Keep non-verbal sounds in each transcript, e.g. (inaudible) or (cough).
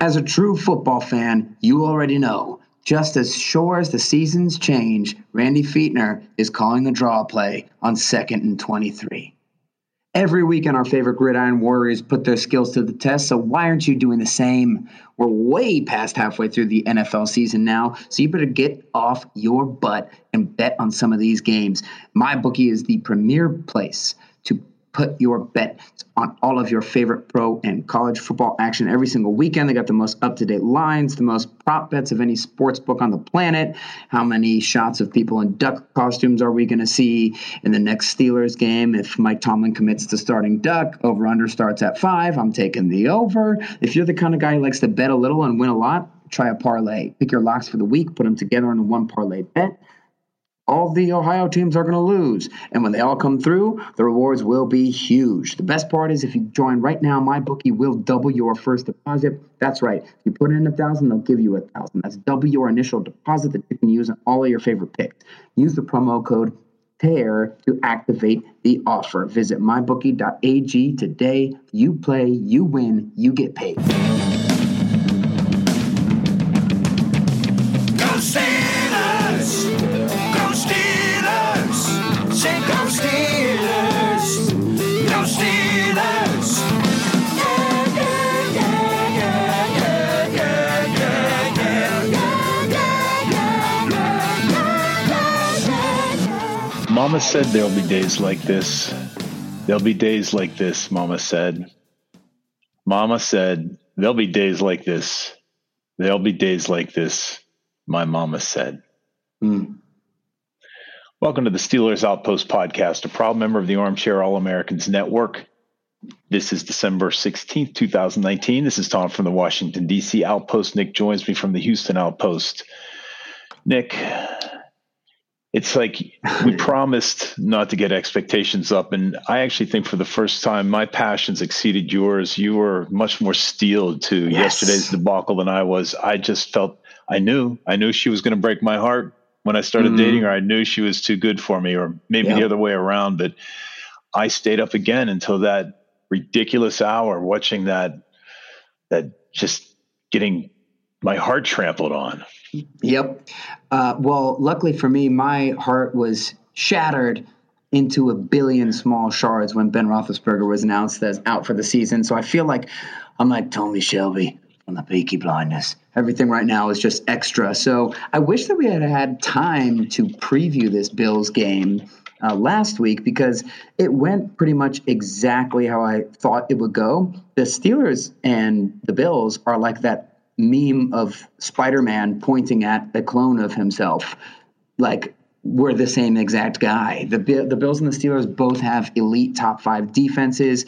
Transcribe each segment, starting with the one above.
As a true football fan, you already know. Just as sure as the seasons change, Randy Fichtner is calling a draw play on second and 23. Every weekend, our favorite gridiron warriors put their skills to the test, so why aren't you doing the same? We're way past halfway through the NFL season now, so you better get off your butt and bet on some of these games. My bookie is the premier place put your bet on all of your favorite pro and college football action every single weekend. They got the most up to date lines, the most prop bets of any sports book on the planet. How many shots of people in duck costumes are we going to see in the next Steelers game? If Mike Tomlin commits to starting duck, over under starts at five. I'm taking the over. If you're the kind of guy who likes to bet a little and win a lot, try a parlay. Pick your locks for the week, put them together in a one parlay bet all the Ohio teams are going to lose. And when they all come through, the rewards will be huge. The best part is if you join right now, my bookie will double your first deposit. That's right. If you put in a thousand, they'll give you a thousand. That's double your initial deposit that you can use on all of your favorite picks. Use the promo code TEAR to activate the offer. Visit mybookie.ag today. You play, you win, you get paid. Mama said there'll be days like this. There'll be days like this, Mama said. Mama said there'll be days like this. There'll be days like this, my mama said. Mm. Welcome to the Steelers Outpost podcast, a proud member of the Armchair All Americans Network. This is December 16th, 2019. This is Tom from the Washington, D.C. Outpost. Nick joins me from the Houston Outpost. Nick, it's like we (laughs) promised not to get expectations up and i actually think for the first time my passions exceeded yours. You were much more steeled to yes. yesterday's debacle than i was. I just felt i knew i knew she was going to break my heart. When i started mm-hmm. dating her i knew she was too good for me or maybe the other way around but i stayed up again until that ridiculous hour watching that that just getting my heart trampled on Yep. Uh, well, luckily for me, my heart was shattered into a billion small shards when Ben Roethlisberger was announced as out for the season. So I feel like I'm like Tommy Shelby on the Peaky Blinders. Everything right now is just extra. So I wish that we had had time to preview this Bills game uh, last week because it went pretty much exactly how I thought it would go. The Steelers and the Bills are like that meme of Spider-Man pointing at a clone of himself, like we're the same exact guy. The the Bills and the Steelers both have elite top five defenses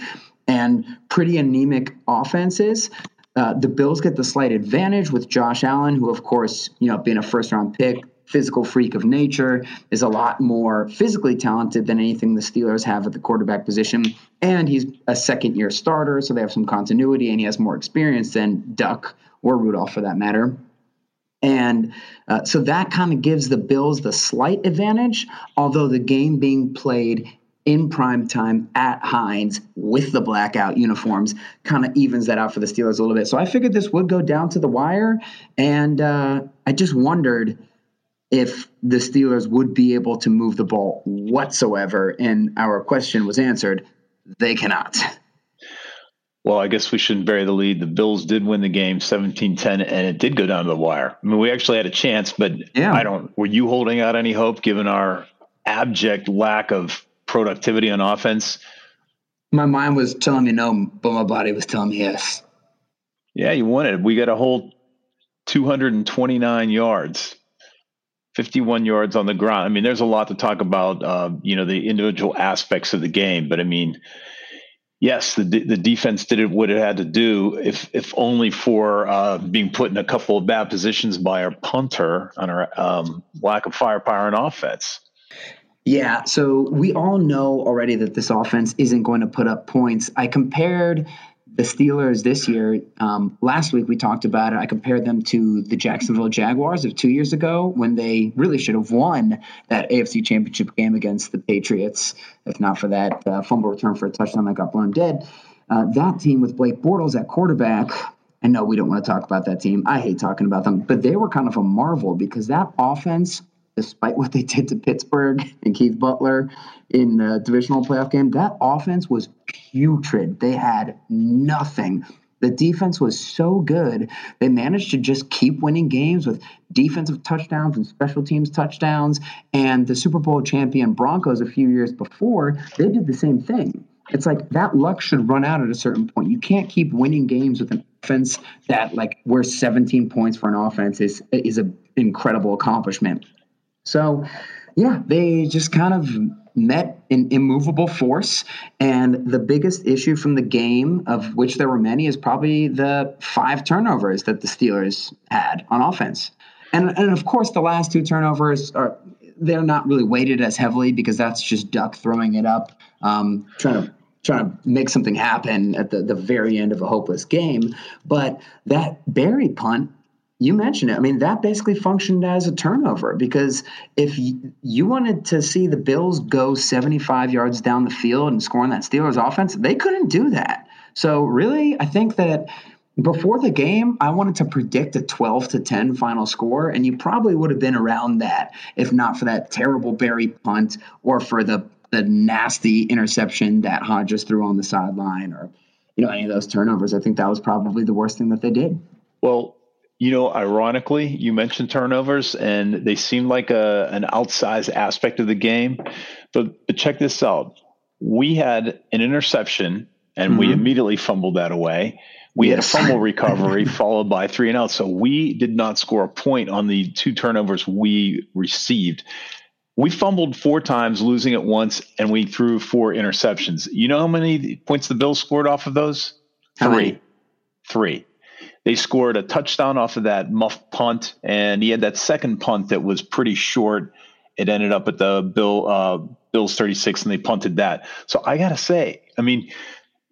and pretty anemic offenses. Uh, the Bills get the slight advantage with Josh Allen, who, of course, you know, being a first round pick, physical freak of nature, is a lot more physically talented than anything the Steelers have at the quarterback position. And he's a second year starter, so they have some continuity, and he has more experience than Duck, or Rudolph for that matter. And uh, so that kind of gives the Bills the slight advantage, although the game being played in prime time at Heinz with the blackout uniforms kind of evens that out for the Steelers a little bit. So I figured this would go down to the wire, and uh, I just wondered if the Steelers would be able to move the ball whatsoever. And our question was answered: they cannot. Well, I guess we shouldn't bury the lead. The Bills did win the game 17-10 and it did go down to the wire. I mean, we actually had a chance, but yeah. I don't were you holding out any hope given our abject lack of productivity on offense? My mind was telling me no, but my body was telling me yes. Yeah, you won it. We got a whole 229 yards. 51 yards on the ground. I mean, there's a lot to talk about, uh, you know, the individual aspects of the game, but I mean, yes, the the defense did what it had to do, if if only for uh, being put in a couple of bad positions by our punter on our um, lack of firepower in offense. Yeah, so we all know already that this offense isn't going to put up points. I compared the Steelers this year, um, last week we talked about it. I compared them to the Jacksonville Jaguars of two years ago when they really should have won that AFC Championship game against the Patriots, if not for that uh, fumble return for a touchdown that got blown dead. Uh, that team with Blake Bortles at quarterback, and no, we don't want to talk about that team. I hate talking about them, but they were kind of a marvel because that offense despite what they did to Pittsburgh (laughs) and Keith Butler in the divisional playoff game, that offense was putrid. They had nothing. The defense was so good. They managed to just keep winning games with defensive touchdowns and special teams touchdowns. And the Super Bowl champion Broncos a few years before, they did the same thing. It's like that luck should run out at a certain point. You can't keep winning games with an offense that, like, where 17 points for an offense is is an incredible accomplishment. So, yeah, they just kind of met an immovable force. And the biggest issue from the game, of which there were many, is probably the five turnovers that the Steelers had on offense. And, and of course, the last two turnovers are they're not really weighted as heavily because that's just Duck throwing it up, um, trying to trying to make something happen at the, the very end of a hopeless game. But that Berry punt you mentioned it. I mean, that basically functioned as a turnover because if you wanted to see the Bills go 75 yards down the field and score on that Steelers offense, they couldn't do that. So, really, I think that before the game, I wanted to predict a 12 to 10 final score, and you probably would have been around that if not for that terrible Berry punt or for the, the nasty interception that Hodges threw on the sideline or you know any of those turnovers. I think that was probably the worst thing that they did. Well, you know, ironically, you mentioned turnovers, and they seem like a an outsized aspect of the game. But but check this out: we had an interception, and mm-hmm. we immediately fumbled that away. We yes. had a fumble recovery (laughs) followed by three and out. So we did not score a point on the two turnovers we received. We fumbled four times, losing it once, and we threw four interceptions. You know how many points the Bills scored off of those? Three. Three. They scored a touchdown off of that muff punt, and he had that second punt that was pretty short. It ended up at the Bill uh, Bills 36, and they punted that. So I gotta say, I mean,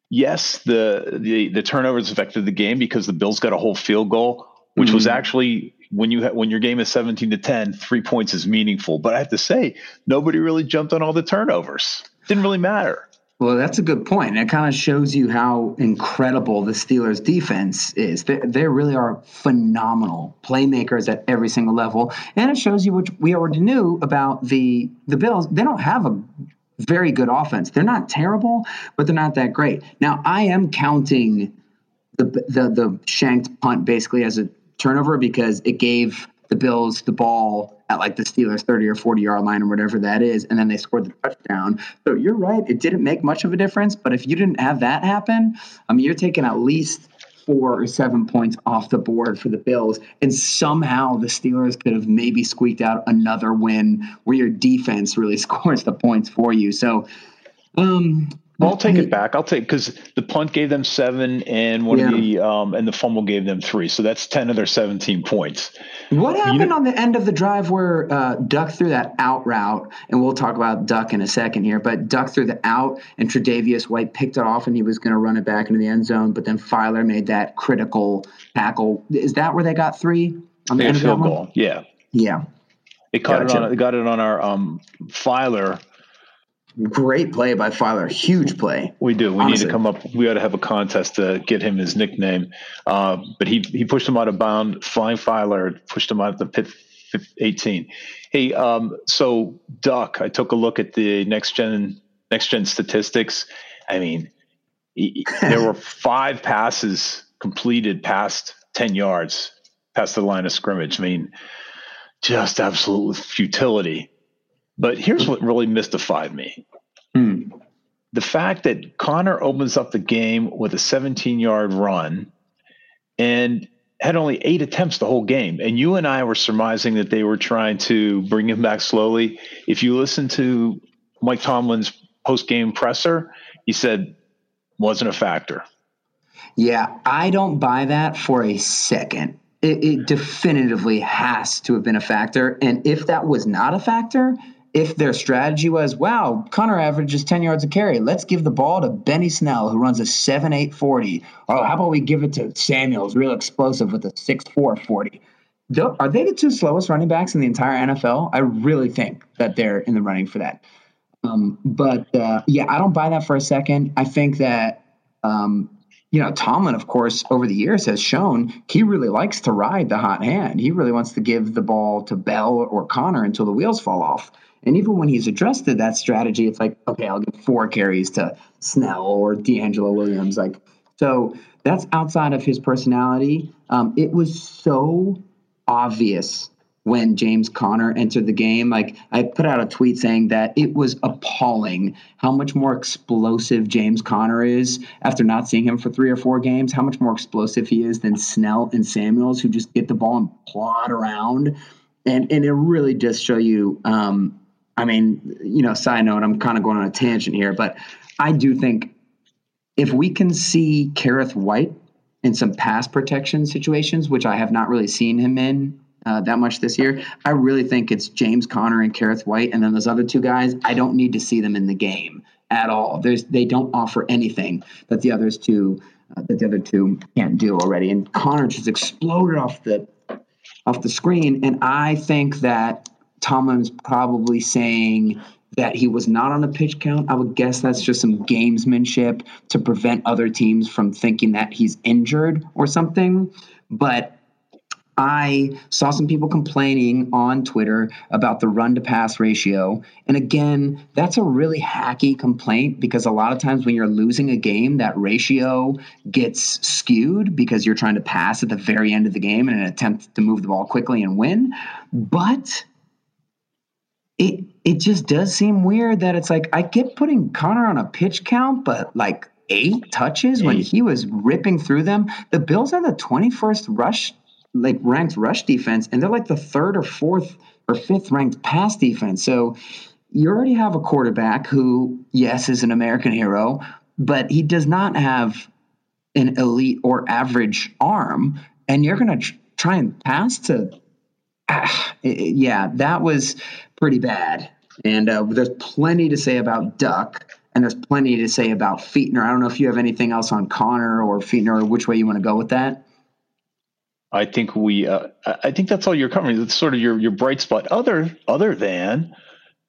yes, the the, the turnovers affected the game because the Bills got a whole field goal, which mm-hmm. was actually when you ha- when your game is 17 to 10, three points is meaningful. But I have to say, nobody really jumped on all the turnovers. Didn't really matter. Well, that's a good point. And it kind of shows you how incredible the Steelers' defense is. They, they really are phenomenal playmakers at every single level. And it shows you what we already knew about the the Bills. They don't have a very good offense. They're not terrible, but they're not that great. Now, I am counting the the, the shanked punt basically as a turnover because it gave the Bills the ball at like the Steelers 30 or 40 yard line or whatever that is, and then they scored the touchdown. So you're right, it didn't make much of a difference. But if you didn't have that happen, I mean, you're taking at least four or seven points off the board for the Bills, and somehow the Steelers could have maybe squeaked out another win where your defense really (laughs) scores the points for you. So um, I'll take it back. I'll take because the punt gave them seven, and one yeah. of the um, and the fumble gave them three. So that's ten of their seventeen points. What happened you know, on the end of the drive where uh, Duck threw that out route? And we'll talk about Duck in a second here. But Duck threw the out, and Tre'Davious White picked it off, and he was going to run it back into the end zone. But then Feiler made that critical tackle. Is that where they got three on the end field goal? Yeah, yeah. They caught gotcha. it on. They got it on our um, Feiler Great play by Feiler. Huge play. We do. We honestly. need to come up. We ought to have a contest to get him his nickname. Uh, but he he pushed him out of bound. Flying Feiler pushed him out of the pit 18. Hey, um, so Duck, I took a look at the next gen next gen statistics. I mean, he, there were (laughs) five passes completed past 10 yards past the line of scrimmage. I mean, just absolute futility. But here's what really mystified me. Hmm. The fact that Conner opens up the game with a 17 yard run and had only eight attempts the whole game. And you and I were surmising that they were trying to bring him back slowly. If you listen to Mike Tomlin's post game presser, he said wasn't a factor. Yeah, I don't buy that for a second. It, it, definitively has to have been a factor. And if that was not a factor, if their strategy was, wow, Conner averages 10 yards a carry, let's give the ball to Benny Snell, who runs a 7 8 40. Or how about we give it to Samuels, real explosive with a 6 4 40? Are they the two slowest running backs in the entire NFL? I really think that they're in the running for that. Um, but uh, yeah, I don't buy that for a second. I think that um, you know, Tomlin, of course, over the years has shown he really likes to ride the hot hand. He really wants to give the ball to Bell or Conner until the wheels fall off. And even when he's adjusted that strategy, it's like, okay, I'll give four carries to Snell or DeAngelo Williams. Like, so that's outside of his personality. Um, it was so obvious when James Conner entered the game. Like I put out a tweet saying that it was appalling how much more explosive James Conner is after not seeing him for three or four games, how much more explosive he is than Snell and Samuels who just get the ball and plod around. And and it really does show you um, I mean, you know, side note, I'm kind of going on a tangent here, but I do think if we can see Kerrith Whyte in some pass protection situations, which I have not really seen him in uh, that much this year. I really think it's James Conner and Kerrith Whyte, and then those other two guys. I don't need to see them in the game at all. There's they don't offer anything that the others two uh, that the other two can't do already. And Conner just exploded off the off the screen, and I think that Tomlin's probably saying that he was not on a pitch count. I would guess that's just some gamesmanship to prevent other teams from thinking that he's injured or something. But I saw some people complaining on Twitter about the run to pass ratio. And again, that's a really hacky complaint because a lot of times when you're losing a game, that ratio gets skewed because you're trying to pass at the very end of the game in an attempt to move the ball quickly and win. But it it just does seem weird that it's like I get putting Conner on a pitch count, but like eight touches eight. when he was ripping through them. The Bills are the 21st rush like ranked rush defense, and they're like the third or fourth or fifth ranked pass defense. So you already have a quarterback who, yes, is an American hero, but he does not have an elite or average arm, and you're going to tr- try and pass to. Ah, it, yeah, that was pretty bad. And uh, there's plenty to say about Duck, and there's plenty to say about Fichtner. I don't know if you have anything else on Conner or Fichtner or which way you want to go with that. I think we, uh, I think that's all you're covering. It's sort of your your bright spot. Other other than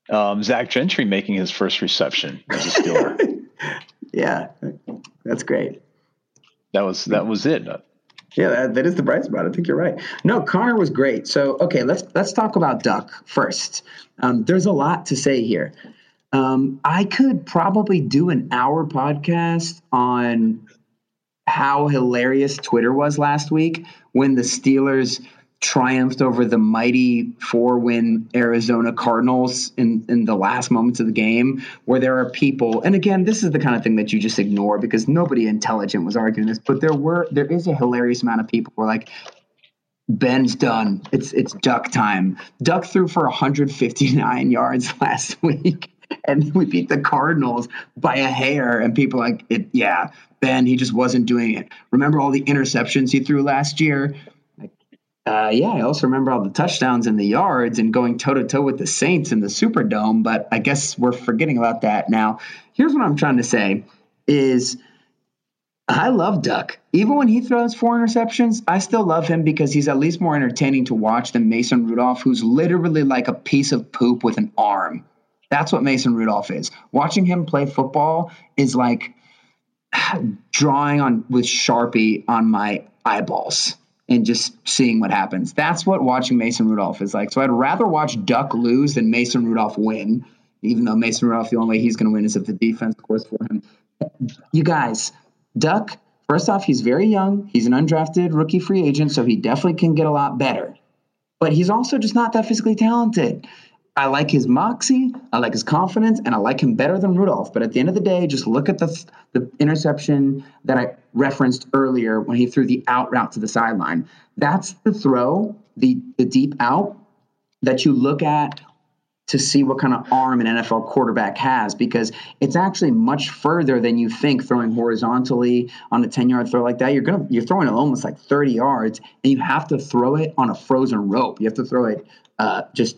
um, Zach Gentry making his first reception as a Steeler. (laughs) yeah, that's great. That was that was it. Yeah, that, that is the bright spot. I think you're right. No, Conner was great. So okay, let's let's talk about Duck first. Um, there's a lot to say here. Um, I could probably do an hour podcast on how hilarious Twitter was last week when the Steelers triumphed over the mighty four win Arizona Cardinals in, in the last moments of the game, where there are people, and again, this is the kind of thing that you just ignore because nobody intelligent was arguing this, but there were there is a hilarious amount of people who are like, Ben's done. It's it's duck time. Duck threw for 159 (laughs) yards last week and we beat the Cardinals by a hair. And people like, it, yeah, Ben, he just wasn't doing it. Remember all the interceptions he threw last year? Uh, yeah, I also remember all the touchdowns and the yards and going toe to toe with the Saints in the Superdome. But I guess we're forgetting about that now. Here's what I'm trying to say: is I love Duck. Even when he throws four interceptions, I still love him because he's at least more entertaining to watch than Mason Rudolph, who's literally like a piece of poop with an arm. That's what Mason Rudolph is. Watching him play football is like (sighs) drawing on with Sharpie on my eyeballs and just seeing what happens. That's what watching Mason Rudolph is like. So I'd rather watch Duck lose than Mason Rudolph win, even though Mason Rudolph, the only way he's going to win is if the defense scores for him. You guys, Duck, first off, he's very young. He's an undrafted rookie free agent, so he definitely can get a lot better. But he's also just not that physically talented. I like his moxie, I like his confidence, and I like him better than Rudolph. But at the end of the day, just look at the the interception that I referenced earlier when he threw the out route to the sideline. That's the throw, the the deep out that you look at to see what kind of arm an NFL quarterback has because it's actually much further than you think throwing horizontally on a 10 yard throw like that. You're going to, you're throwing it almost like 30 yards and you have to throw it on a frozen rope. You have to throw it uh, just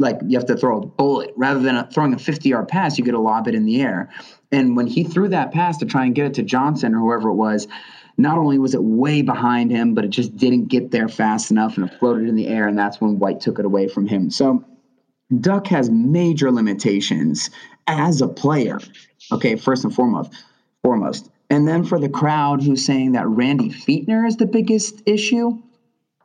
like you have to throw a bullet rather than throwing a 50 yard pass. You get to lob it in the air. And when he threw that pass to try and get it to Johnson or whoever it was, not only was it way behind him, but it just didn't get there fast enough and it floated in the air. And that's when White took it away from him. So Duck has major limitations as a player. Okay, first and foremost, foremost. And then for the crowd who's saying that Randy Fichtner is the biggest issue,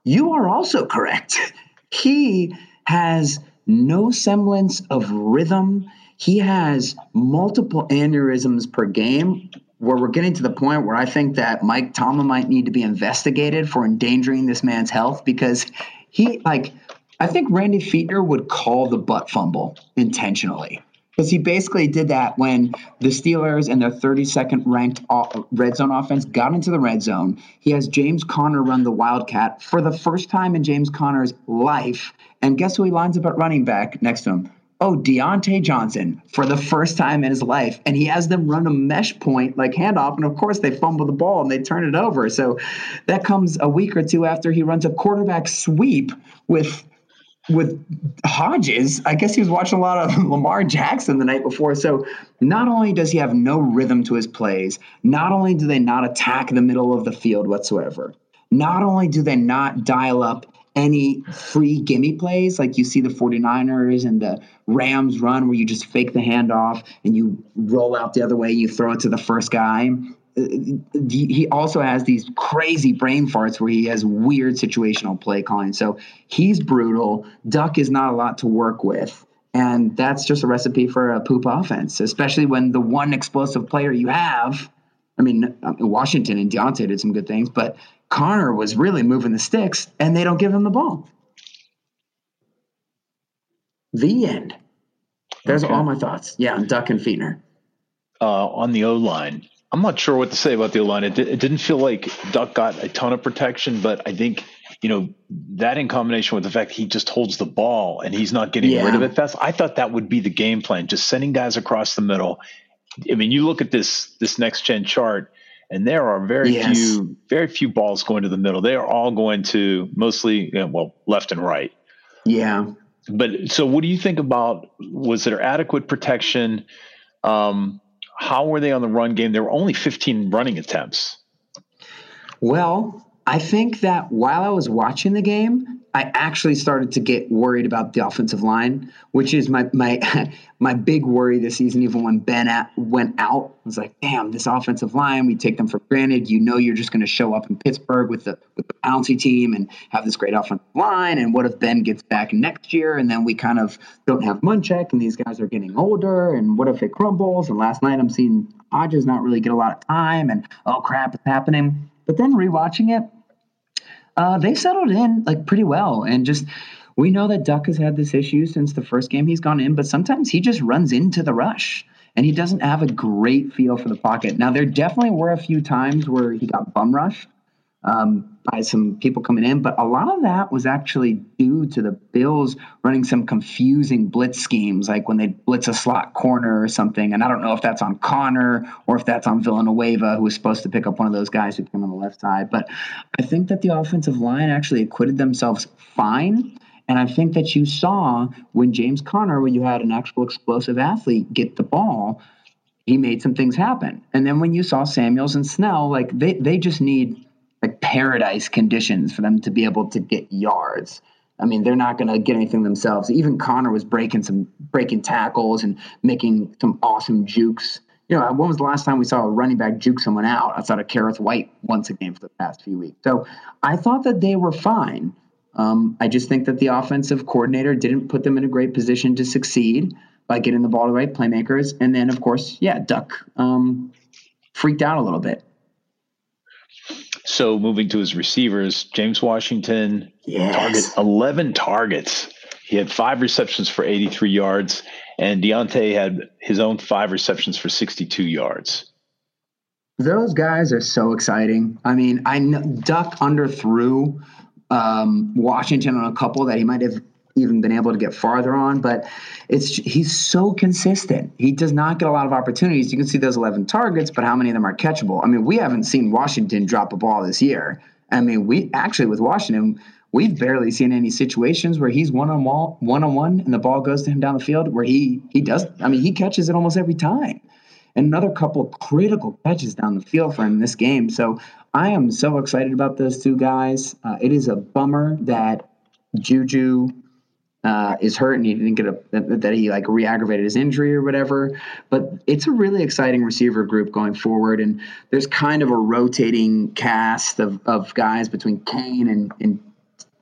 you are also correct. (laughs) he has no semblance of rhythm. He has multiple aneurysms per game, where we're getting to the point where I think that Mike Tomlin might need to be investigated for endangering this man's health because he, like, I think Randy Fichtner would call the butt fumble intentionally because he basically did that when the Steelers and their 32nd ranked red zone offense got into the red zone. He has James Conner run the Wildcat for the first time in James Conner's life. And guess who he lines up at running back next to him? Oh, Diontae Johnson for the first time in his life. And he has them run a mesh point like handoff. And of course, they fumble the ball and they turn it over. So that comes a week or two after he runs a quarterback sweep with with Hodges, I guess he was watching a lot of (laughs) Lamar Jackson the night before. So not only does he have no rhythm to his plays, not only do they not attack the middle of the field whatsoever, not only do they not dial up any free gimme plays like you see the 49ers and the Rams run where you just fake the handoff and you roll out the other way, you throw it to the first guy he also has these crazy brain farts where he has weird situational play calling. So he's brutal. Duck is not a lot to work with. And that's just a recipe for a poop offense, especially when the one explosive player you have, I mean, Washington and Diontae did some good things, but Conner was really moving the sticks and they don't give him the ball. The end. There's okay. all my thoughts. Yeah, on Duck and Fichtner. Uh, on the O line, I'm not sure what to say about the line. It, it didn't feel like Duck got a ton of protection, but I think you know that in combination with the fact he just holds the ball and he's not getting yeah. rid of it fast. I thought that would be the game plan, just sending guys across the middle. I mean, you look at this this next gen chart, and there are very yes. few very few balls going to the middle. They are all going to mostly you know, well left and right. Yeah. But so, what do you think about? Was there adequate protection? Um, how were they on the run game? There were only 15 running attempts. Well, I think that while I was watching the game, I actually started to get worried about the offensive line, which is my my (laughs) my big worry this season. Even when Ben at, went out, I was like, "Damn, this offensive line. We take them for granted. You know, you're just going to show up in Pittsburgh with the with the bouncy team and have this great offensive line. And what if Ben gets back next year, and then we kind of don't have Munchak, and these guys are getting older, and what if it crumbles? And last night, I'm seeing Hodges not really get a lot of time, and oh crap, it's happening. But then rewatching it, uh, they settled in like pretty well, and just we know that Duck has had this issue since the first game he's gone in, but sometimes he just runs into the rush and he doesn't have a great feel for the pocket. Now, there definitely were a few times where he got bum rushed, um, by some people coming in, but a lot of that was actually due to the Bills running some confusing blitz schemes, like when they blitz a slot corner or something. And I don't know if that's on Conner or if that's on Villanueva, who was supposed to pick up one of those guys who came on the left side. But I think that the offensive line actually acquitted themselves fine. And I think that you saw when James Conner, when you had an actual explosive athlete get the ball, he made some things happen. And then when you saw Samuels and Snell, like they, they just need paradise conditions for them to be able to get yards. I mean, they're not going to get anything themselves. Even Conner was breaking some breaking tackles and making some awesome jukes. You know, when was the last time we saw a running back juke someone out outside of Kerrith Whyte once a game for the past few weeks? So I thought that they were fine. Um, I just think that the offensive coordinator didn't put them in a great position to succeed by getting the ball to the right playmakers. And then, of course, yeah, Duck um, freaked out a little bit. So moving to his receivers, James Washington, yes. target 11 targets. He had five receptions for 83 yards, and Diontae had his own five receptions for 62 yards. Those guys are so exciting. I mean, I Duck underthrew um, Washington on a couple that he might have even been able to get farther on, but it's he's so consistent. He does not get a lot of opportunities. You can see those 11 targets, but how many of them are catchable? I mean, we haven't seen Washington drop a ball this year. I mean, we actually with Washington, we've barely seen any situations where he's one on one, one on one, and the ball goes to him down the field where he he does. I mean, he catches it almost every time. Another couple critical catches down the field for him this game. So I am so excited about those two guys. Uh, it is a bummer that Juju uh, is hurt and he didn't get a that he like re-aggravated his injury or whatever. But it's a really exciting receiver group going forward, and there's kind of a rotating cast of, of guys between Cain and and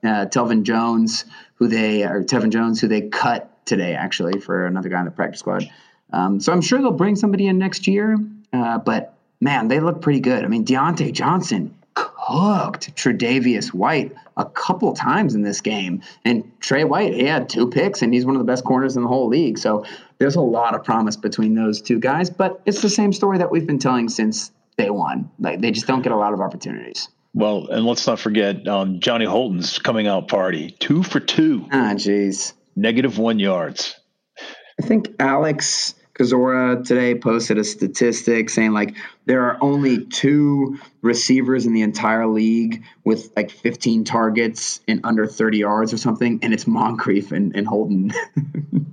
uh, Telvin Jones, who they or Tevin Jones, who they cut today actually for another guy in the practice squad. Um, so I'm sure they'll bring somebody in next year, uh, but man, they look pretty good. I mean, Diontae Johnson cooked Tre'Davious White a couple times in this game. And Trey White, he had two picks, and he's one of the best corners in the whole league. So there's a lot of promise between those two guys. But it's the same story that we've been telling since day one. Like they just don't get a lot of opportunities. Well, and let's not forget um, Johnny Holton's coming out party, two for two. Ah, jeez. Negative one yards. I think Alex Kozora today posted a statistic saying like there are only two receivers in the entire league with like 15 targets in under 30 yards or something, and it's Moncrief and, and Holton. (laughs)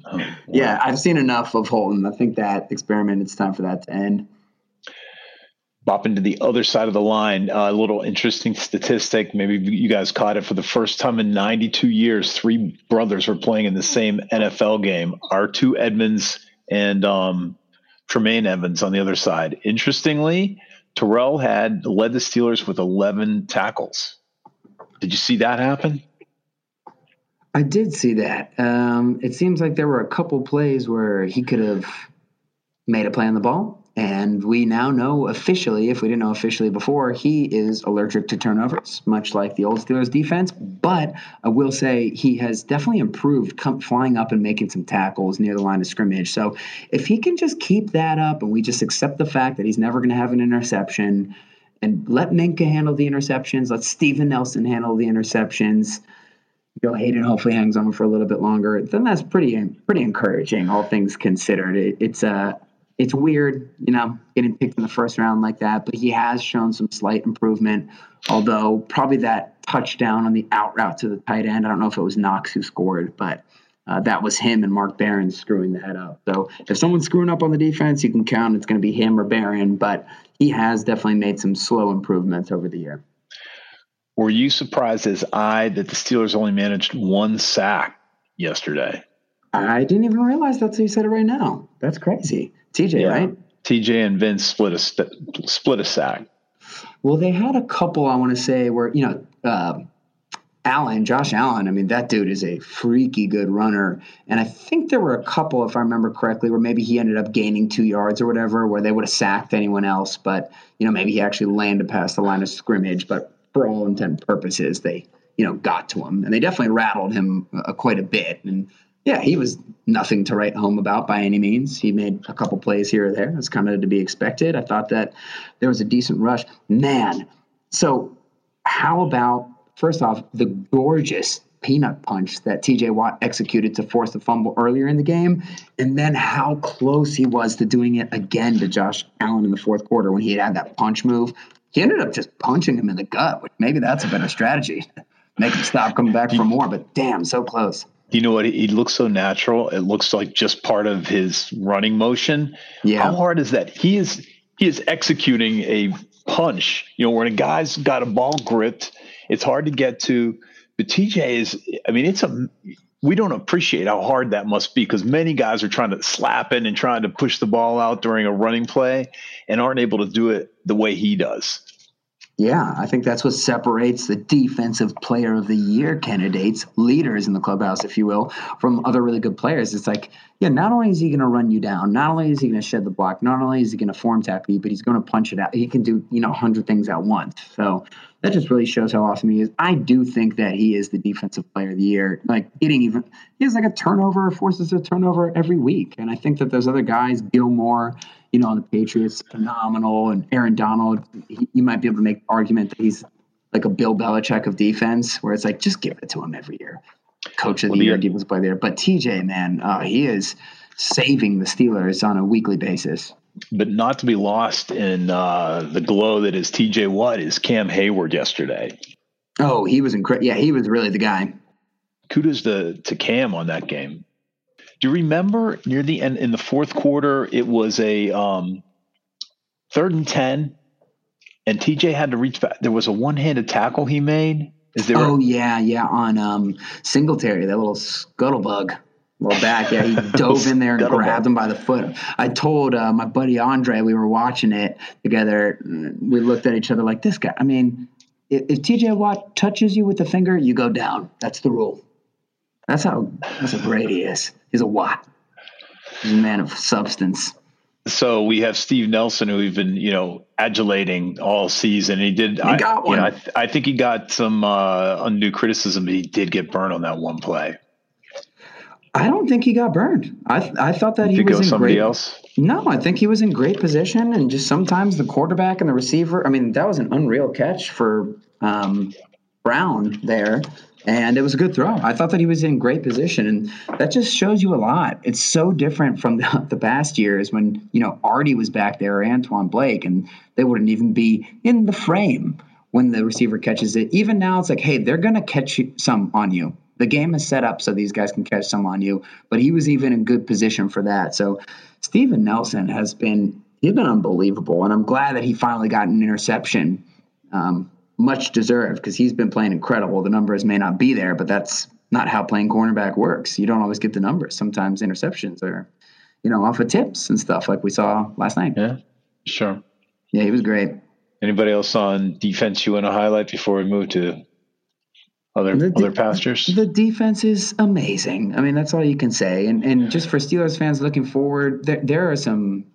oh, wow. Yeah, I've seen enough of Holton. I think that experiment, it's time for that to end. Bopping to the other side of the line, uh, a little interesting statistic. Maybe you guys caught it for the first time in 92 years. Three brothers were playing in the same NFL game. R2 Edmunds and um, Tremaine Evans on the other side. Interestingly, Terrell had led the Steelers with 11 tackles. Did you see that happen? I did see that. Um, it seems like there were a couple plays where he could have made a play on the ball and we now know officially, if we didn't know officially before, he is allergic to turnovers, much like the old Steelers defense. But I will say he has definitely improved come, flying up and making some tackles near the line of scrimmage. So if he can just keep that up and we just accept the fact that he's never going to have an interception and let Minkah handle the interceptions, let Steven Nelson handle the interceptions. Joe Haden hopefully hangs on for a little bit longer. Then that's pretty pretty encouraging, all things considered. It, it's a it's weird, you know, getting picked in the first round like that, but he has shown some slight improvement. Although probably that touchdown on the out route to the tight end, I don't know if it was Knox who scored, but uh, that was him and Mark Barron screwing that up. So if someone's screwing up on the defense, you can count it's going to be him or Barron, but he has definitely made some slow improvements over the year. Were you surprised as I that the Steelers only managed one sack yesterday? I didn't even realize that's how you said it right now. That's crazy. TJ, yeah. right? TJ and Vince split a st- split a sack. Well, they had a couple. I want to say where you know. Uh, Allen, Josh Allen, I mean, that dude is a freaky good runner. And I think there were a couple, if I remember correctly, where maybe he ended up gaining two yards or whatever, where they would have sacked anyone else. But, you know, maybe he actually landed past the line of scrimmage. But for all intent and purposes, they, you know, got to him. And they definitely rattled him uh, quite a bit. And yeah, he was nothing to write home about by any means. He made a couple plays here or there. That's kind of to be expected. I thought that there was a decent rush. Man, so how about first off the gorgeous peanut punch that TJ Watt executed to force the fumble earlier in the game, and then how close he was to doing it again to Josh Allen in the fourth quarter when he had had that punch move. He ended up just punching him in the gut. Maybe that's a better strategy. (laughs) Make him stop coming back for more, but damn, so close you know what? He looks so natural. It looks like just part of his running motion. Yeah. How hard is that? He is he is executing a punch. You know, when a guy's got a ball gripped, it's hard to get to. But TJ is. I mean, it's a. We don't appreciate how hard that must be because many guys are trying to slap in and trying to push the ball out during a running play and aren't able to do it the way he does. Yeah, I think that's what separates the defensive player of the year candidates, leaders in the clubhouse, if you will, from other really good players. It's like, yeah, not only is he going to run you down, not only is he going to shed the block, not only is he going to form tackle you, but he's going to punch it out. He can do, you know, 100 things at once. So that just really shows how awesome he is. I do think that he is the defensive player of the year. Like getting even, he has like a turnover, forces a turnover every week. And I think that those other guys, Gilmore, you know, on the Patriots, phenomenal. And Aaron Donald, he, you might be able to make argument that he's like a Bill Belichick of defense, where it's like, just give it to him every year. coach of the well, year, defensive player there. But TJ, man, uh, he is saving the Steelers on a weekly basis. But not to be lost in uh, the glow that is TJ Watt is Cam Heyward yesterday. Oh, he was incredible. Yeah, he was really the guy. Kudos to, to Cam on that game. Do you remember near the end in the fourth quarter, it was a um, third and 10, and TJ had to reach back. There was a one handed tackle he made. Is there? Oh, a- yeah, yeah. On um, Singletary, that little scuttlebug little back. Yeah, he (laughs) dove in there and grabbed him by the foot. I told uh, my buddy Andre we were watching it together. We looked at each other like this guy. I mean, if, if TJ Watt touches you with the finger, you go down. That's the rule. That's how that's how great he is. He's a Watt. He's a man of substance. So we have Steve Nelson, who we've been, you know, adulating all season. He did. He got one. You know, I, th- I, think he got some uh, undue criticism, but he did get burned on that one play. I don't think he got burned. I I thought that he was in somebody great, else. No, I think he was in great position, and just sometimes the quarterback and the receiver. I mean, that was an unreal catch for um, Brown there, and it was a good throw. I thought that he was in great position, and that just shows you a lot. It's so different from the, (laughs) the past years when you know Artie was back there or Antwon Blake, and they wouldn't even be in the frame when the receiver catches it. Even now, it's like, hey, they're going to catch some on you the game is set up so these guys can catch some on you. But he was even in good position for that. So Steven Nelson has been he's been unbelievable, and I'm glad that he finally got an interception. Um, much deserved because he's been playing incredible. The numbers may not be there, but that's not how playing cornerback works. You don't always get the numbers. Sometimes interceptions are, you know, off of tips and stuff like we saw last night. Yeah, sure. Yeah, he was great. Anybody else on defense you want to highlight before we move to other the, other pastures. The defense is amazing. I mean, that's all you can say. And and just for Steelers fans looking forward, there there are some,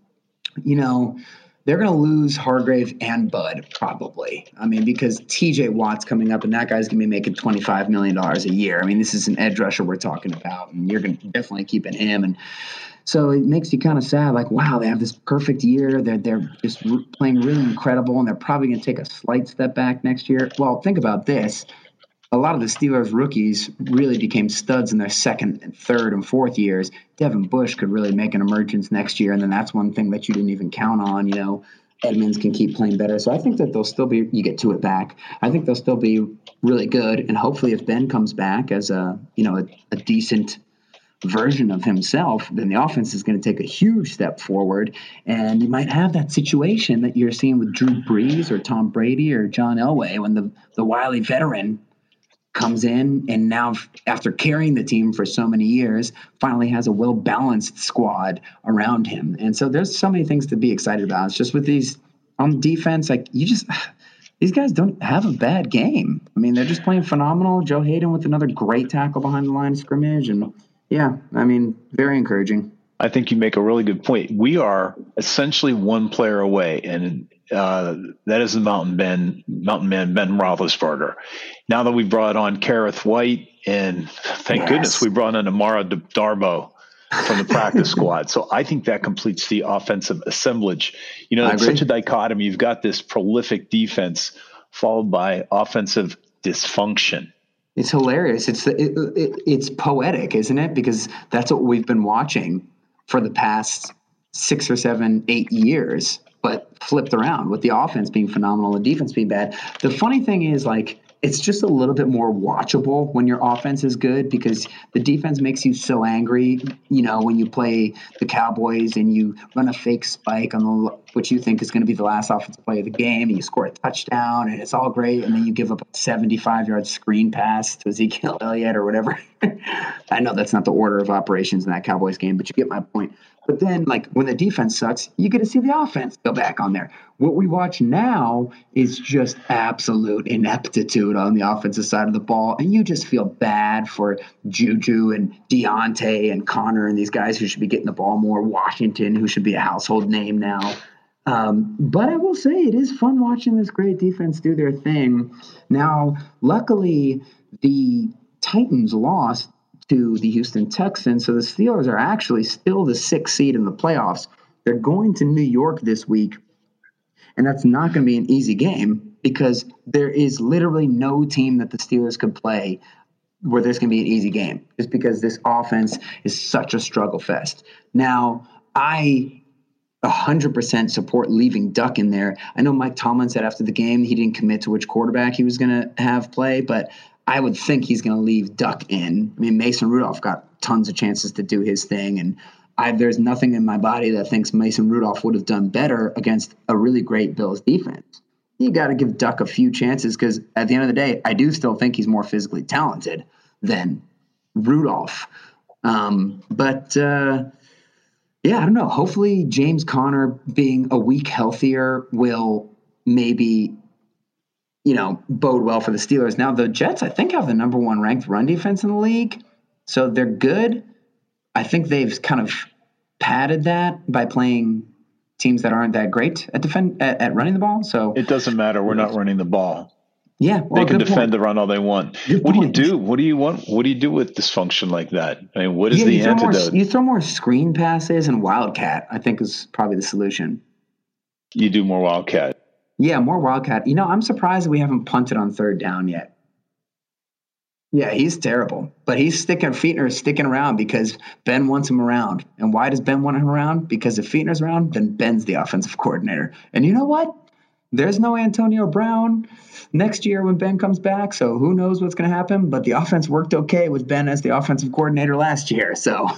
you know, they're going to lose Hargrave and Bud probably. I mean, because T.J. Watt's coming up, and that guy's going to be making twenty five million dollars a year. I mean, this is an edge rusher we're talking about, and you're going to definitely keeping him and. So it makes you kind of sad, like, wow, they have this perfect year. They're they're just playing really incredible, and they're probably going to take a slight step back next year. Well, think about this: a lot of the Steelers rookies really became studs in their second, and third, and fourth years. Devin Bush could really make an emergence next year, and then that's one thing that you didn't even count on. You know, Edmunds can keep playing better, so I think that they'll still be. You get to it back. I think they'll still be really good, and hopefully, if Ben comes back as a you know a, a decent version of himself, then the offense is going to take a huge step forward. And you might have that situation that you're seeing with Drew Brees or Tom Brady or John Elway when the, the wily veteran comes in and now after carrying the team for so many years finally has a well balanced squad around him. And so there's so many things to be excited about. It's just with these on defense like you just (sighs) these guys don't have a bad game. I mean they're just playing phenomenal. Joe Haden with another great tackle behind the line of scrimmage and yeah i mean very encouraging. I think you make a really good point. We are essentially one player away, and uh, that is the Mountain Ben, Mountain Man Ben Roethlisberger. Now that we brought on Kerrith Whyte, and thank yes. goodness we brought in Amara Darboh from the practice (laughs) squad. So I think that completes the offensive assemblage. You know, it's such a dichotomy. You've got this prolific defense followed by offensive dysfunction. It's hilarious. It's it, it, it's poetic, isn't it? Because that's what we've been watching for the past six or seven, eight years, but flipped around with the offense being phenomenal, the defense being bad. The funny thing is, like, it's just a little bit more watchable when your offense is good because the defense makes you so angry. You know, when you play the Cowboys and you run a fake spike on the what you think is going to be the last offensive play of the game, and you score a touchdown, and it's all great, and then you give up a 75 yard screen pass to Ezekiel Elliott or whatever. (laughs) I know that's not the order of operations in that Cowboys game, but you get my point. But then, like when the defense sucks, you get to see the offense go back on there. What we watch now is just absolute ineptitude on the offensive side of the ball, and you just feel bad for Juju and Diontae and Conner and these guys who should be getting the ball more. Washington, who should be a household name now. Um, but I will say it is fun watching this great defense do their thing. Now, luckily, the Titans lost to the Houston Texans. So the Steelers are actually still the sixth seed in the playoffs. They're going to New York this week, and that's not going to be an easy game because there is literally no team that the Steelers could play where this can be an easy game, just because this offense is such a struggle fest. Now, I 100% support leaving Duck in there. I know Mike Tomlin said after the game he didn't commit to which quarterback he was going to have play, but I would think he's going to leave Duck in. I mean, Mason Rudolph got tons of chances to do his thing, and I, there's nothing in my body that thinks Mason Rudolph would have done better against a really great Bills defense. You got to give Duck a few chances because at the end of the day, I do still think he's more physically talented than Rudolph. Um, but uh, yeah, I don't know. Hopefully, James Conner being a week healthier will maybe, you know, bode well for the Steelers. Now, the Jets, I think, have the number one ranked run defense in the league. So they're good. I think they've kind of padded that by playing teams that aren't that great at defend at, at running the ball. So it doesn't matter. We're not running the ball. Yeah, well, they can defend point. the run all they want. Good what point. do you do? What do you want? What do you do with dysfunction like that? I mean, what is yeah, the you antidote? More, you throw more screen passes and wildcat. I think is probably the solution. You do more wildcat. Yeah, more wildcat. You know, I'm surprised we haven't punted on third down yet. Yeah, he's terrible, but he's sticking. Fichtner is sticking around because Ben wants him around. And why does Ben want him around? Because if Fichtner's around, then Ben's the offensive coordinator. And you know what? There's no Antonio Brown next year when Ben comes back, so who knows what's going to happen? But the offense worked okay with Ben as the offensive coordinator last year. So,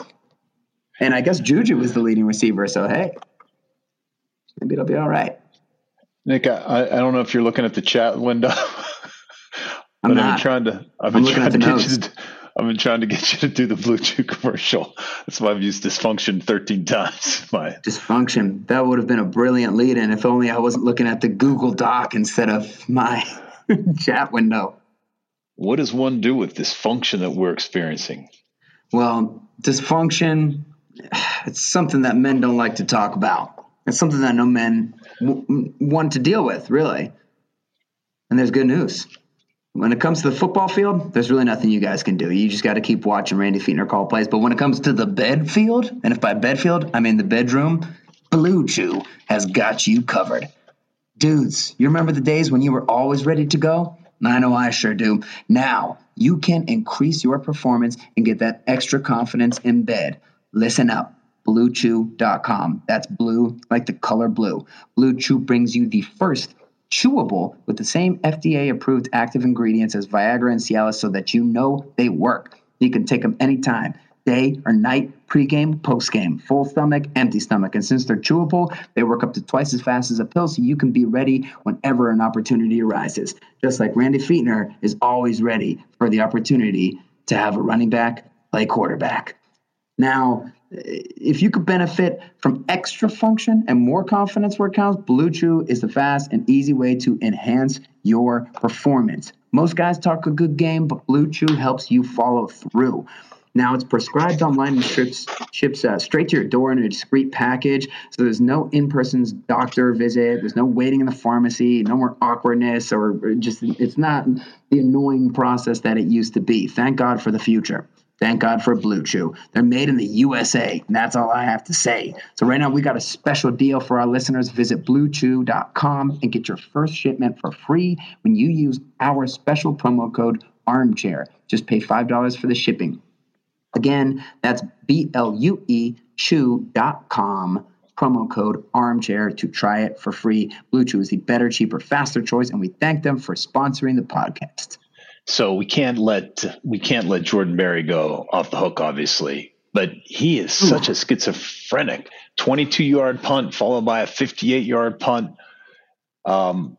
and I guess Juju was the leading receiver. So hey, maybe it'll be all right. Nick, I, I don't know if you're looking at the chat window. (laughs) I'm not. I've been trying to. I've been trying to get notes. you to. I've been trying to get you to do the Blue Chew commercial. That's why I've used dysfunction 13 times. (laughs) My dysfunction. That would have been a brilliant lead in if only I wasn't looking at the Google Doc instead of my (laughs) chat window. What does one do with dysfunction that we're experiencing? Well, dysfunction, it's something that men don't like to talk about. It's something that no men w- want to deal with, really. And there's good news when it comes to the football field, there's really nothing you guys can do. You just got to keep watching Randy Fichtner call plays. But when it comes to the bed field, and if by bed field I mean the bedroom, Blue Chew has got you covered. Dudes, you remember the days when you were always ready to go? I know I sure do. Now you can increase your performance and get that extra confidence in bed. Listen up. BlueChew.com. That's blue like the color blue. Blue Chew brings you the first chewable with the same FDA approved active ingredients as Viagra and Cialis so that you know they work. You can take them anytime, day or night, pregame, postgame, full stomach, empty stomach. And since they're chewable, they work up to twice as fast as a pill so you can be ready whenever an opportunity arises. Just like Randy Fichtner is always ready for the opportunity to have a running back play quarterback. Now, if you could benefit from extra function and more confidence where it counts, Blue Chew is the fast and easy way to enhance your performance. Most guys talk a good game, but Blue Chew helps you follow through. Now it's prescribed online and ships, ships uh, straight to your door in a discreet package. So there's no in-person doctor visit. There's no waiting in the pharmacy. No more awkwardness or just it's not the annoying process that it used to be. Thank God for the future. Thank God for Blue Chew. They're made in the USA. And that's all I have to say. So right now we got a special deal for our listeners. Visit bluechew.com and get your first shipment for free when you use our special promo code armchair. Just pay $5 for the shipping. Again, that's B L U E chew.com promo code armchair to try it for free. Blue Chew is the better, cheaper, faster choice, and we thank them for sponsoring the podcast. So we can't let we can't let Jordan Berry go off the hook, obviously. But he is such a schizophrenic. 22 yard punt followed by a 58 yard punt. Um,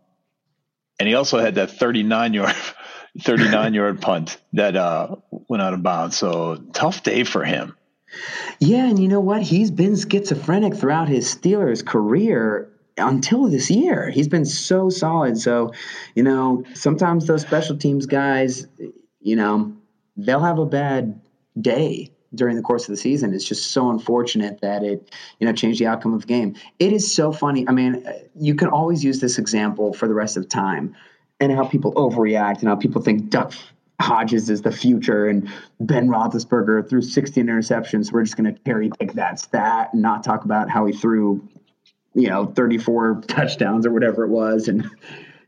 and he also had that 39 yard (laughs) 39 yard (laughs) punt that uh, went out of bounds. So tough day for him. Yeah, and you know what? He's been schizophrenic throughout his Steelers career until this year. He's been so solid. So, you know, sometimes those special teams guys, you know, they'll have a bad day during the course of the season. It's just so unfortunate that it, you know, changed the outcome of the game. It is so funny. I mean, you can always use this example for the rest of time and how people overreact and how people think Duck Hodges is the future and Ben Roethlisberger threw 16 interceptions. We're just going to carry pick that stat and not talk about how he threw you know 34 touchdowns or whatever it was and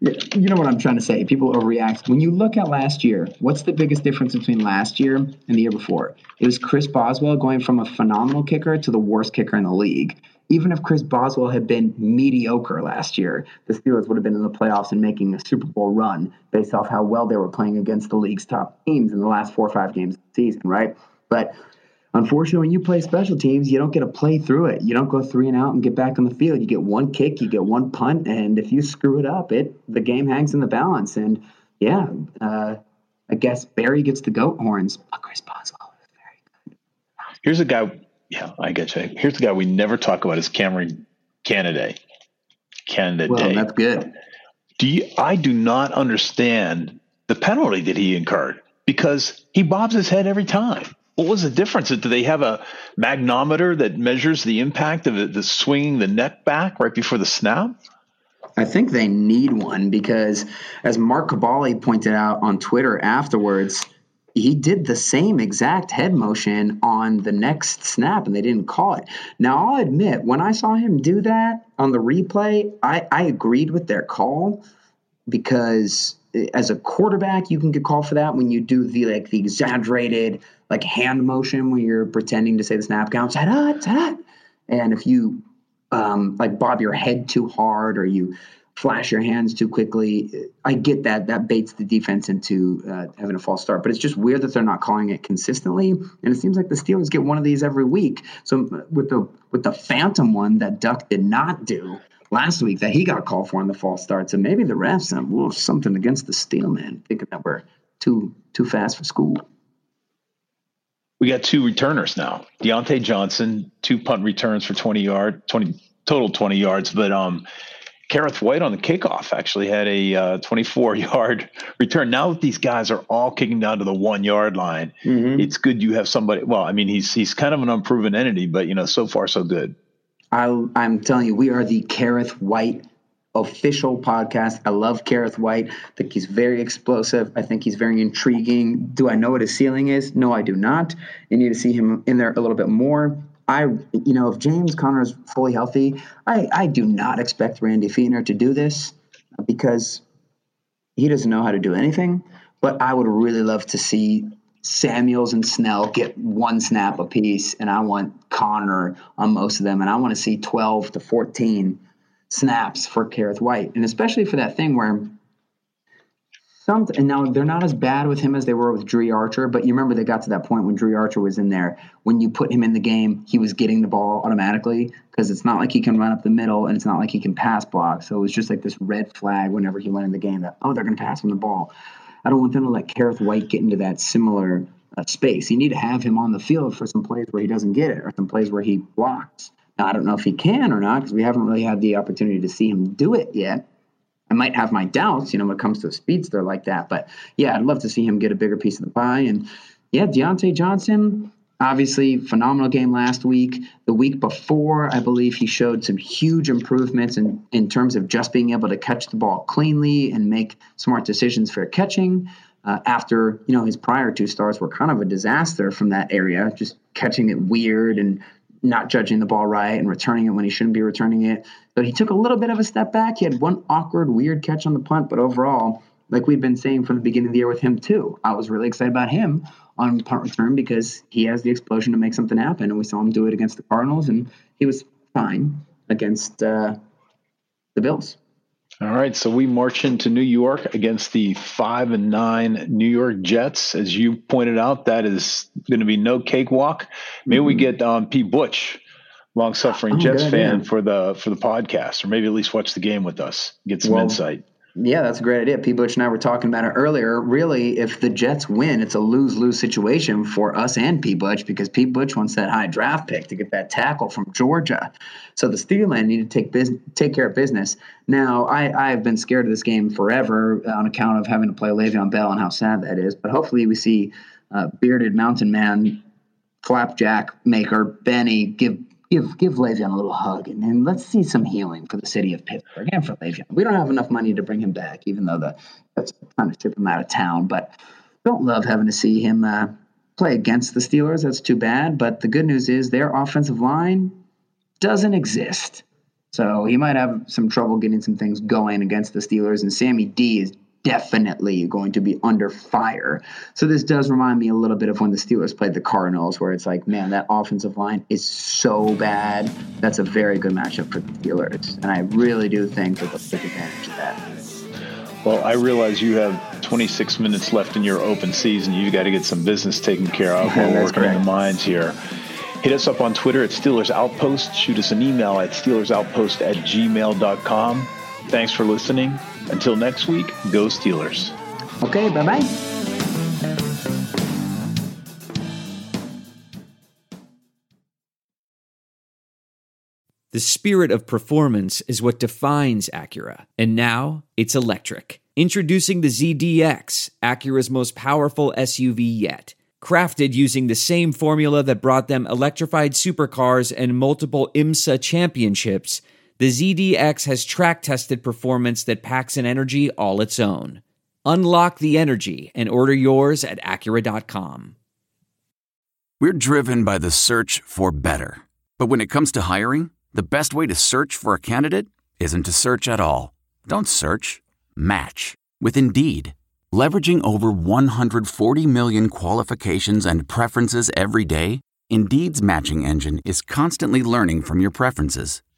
you know what I'm trying to say. People overreact. When you look at last year, what's the biggest difference between last year and the year before? It was Chris Boswell going from a phenomenal kicker to the worst kicker in the league. Even if Chris Boswell had been mediocre last year, the Steelers would have been in the playoffs and making a Super Bowl run based off how well they were playing against the league's top teams in the last four or five games of the season, right? But Unfortunately, when you play special teams, you don't get to play through it. You don't go three and out and get back on the field. You get one kick, you get one punt, and if you screw it up, it the game hangs in the balance. And yeah, uh, I guess Berry gets the goat horns, but Chris Boswell is very good. Here's a guy. Yeah, I get you. Here's the guy we never talk about is Kameron Canaday. Canaday well, that's good. Do you? I do not understand the penalty that he incurred because he bobs his head every time what was the difference? Do they have a magnometer that measures the impact of the swinging the neck back right before the snap? I think they need one because, as Mark Kaboly pointed out on Twitter afterwards, he did the same exact head motion on the next snap and they didn't call it. Now, I'll admit, when I saw him do that on the replay, I, I agreed with their call because eh, as a quarterback, you can get called for that when you do the like the exaggerated like hand motion when you're pretending to say the snap count, ta-da, ta-da. and if you um, like bob your head too hard or you flash your hands too quickly, I get that. That baits the defense into uh, having a false start. But it's just weird that they're not calling it consistently, and it seems like the Steelers get one of these every week. So with the with the phantom one that Duck did not do last week that he got called for on the false start. So maybe the refs have something against the Steelman, thinking that we're too too fast for school we got two returners now. Diontae Johnson, two punt returns for 20 yard, 20 total 20 yards, but um Kerrith Whyte on the kickoff actually had a uh, 24 (laughs) yard return. Now that these guys are all kicking down to the one yard line, mm-hmm. it's good you have somebody. Well, I mean, he's he's kind of an unproven entity, but you know, so far so good. I, I'm telling you, we are the Kerrith Whyte official podcast. I love Kerrith Whyte. I think he's very explosive. I think he's very intriguing. Do I know what his ceiling is? No, I do not. You need to see him in there a little bit more. I, you know, if James Conner is fully healthy, I, I do not expect Randy Fichtner to do this because he doesn't know how to do anything. But I would really love to see Samuels and Snell get one snap apiece, and I want Conner on most of them, and I want to see 12 to 14 snaps for Kerrith Whyte, and especially for that thing where and now they're not as bad with him as they were with Dri Archer, but you remember they got to that point when Dri Archer was in there. When you put him in the game, he was getting the ball automatically because it's not like he can run up the middle and it's not like he can pass block. So it was just like this red flag whenever he went in the game that oh they're going to pass him the ball. I don't want them to let Kerrith Whyte get into that similar uh, space. You need to have him on the field for some plays where he doesn't get it or some plays where he blocks. I don't know if he can or not because we haven't really had the opportunity to see him do it yet. I might have my doubts, you know, when it comes to a speedster like that. But yeah, I'd love to see him get a bigger piece of the pie. And yeah, Diontae Johnson, obviously phenomenal game last week. The week before, I believe he showed some huge improvements in, in terms of just being able to catch the ball cleanly and make smart decisions for catching. Uh, after you know his prior two starts were kind of a disaster from that area, just catching it weird and not judging the ball right and returning it when he shouldn't be returning it. So he took a little bit of a step back. He had one awkward, weird catch on the punt, but overall, like we've been saying from the beginning of the year with him too, I was really excited about him on punt return because he has the explosion to make something happen, and we saw him do it against the Cardinals, and he was fine against uh, the Bills. All right, so we march into New York against the five and nine New York Jets. As you pointed out, that is going to be no cakewalk. Maybe mm-hmm. we get um, Pete Butch, long suffering oh, Jets fan, for the for the podcast, or maybe at least watch the game with us, get some well, insight. Yeah, that's a great idea. P. Butch and I were talking about it earlier. Really, if the Jets win, it's a lose lose situation for us and P. Butch because P. Butch wants that high draft pick to get that tackle from Georgia. So the Steelers need to take business, take care of business. Now, I, I have been scared of this game forever on account of having to play Le'Veon Bell and how sad that is. But hopefully, we see uh, bearded mountain man, flapjack maker Benny give give give Le'Veon a little hug and, and let's see some healing for the city of Pittsburgh and for Le'Veon. We don't have enough money to bring him back, even though the that's trying to ship him out of town. But don't love having to see him uh, play against the Steelers. That's too bad. But the good news is their offensive line doesn't exist. So he might have some trouble getting some things going against the Steelers. And Sammy D is definitely going to be under fire. So this does remind me a little bit of when the Steelers played the Cardinals, where it's like, man, that offensive line is so bad. That's a very good matchup for the Steelers. And I really do think that they'll take advantage of that. Well, I realize you have 26 minutes left in your open season. You've got to get some business taken care of (laughs) while working correct. in the mines here. Hit us up on Twitter at Steelers Outpost. Shoot us an email at SteelersOutpost at gmail.com. Thanks for listening. Until next week, go Steelers. Okay, bye bye. The spirit of performance is what defines Acura, and now it's electric. Introducing the ZDX, Acura's most powerful SUV yet. Crafted using the same formula that brought them electrified supercars and multiple IMSA championships the ZDX has track tested performance that packs an energy all its own. Unlock the energy and order yours at Acura.com. We're driven by the search for better. But when it comes to hiring, the best way to search for a candidate isn't to search at all. Don't search, match with Indeed. Leveraging over 140 million qualifications and preferences every day, Indeed's matching engine is constantly learning from your preferences.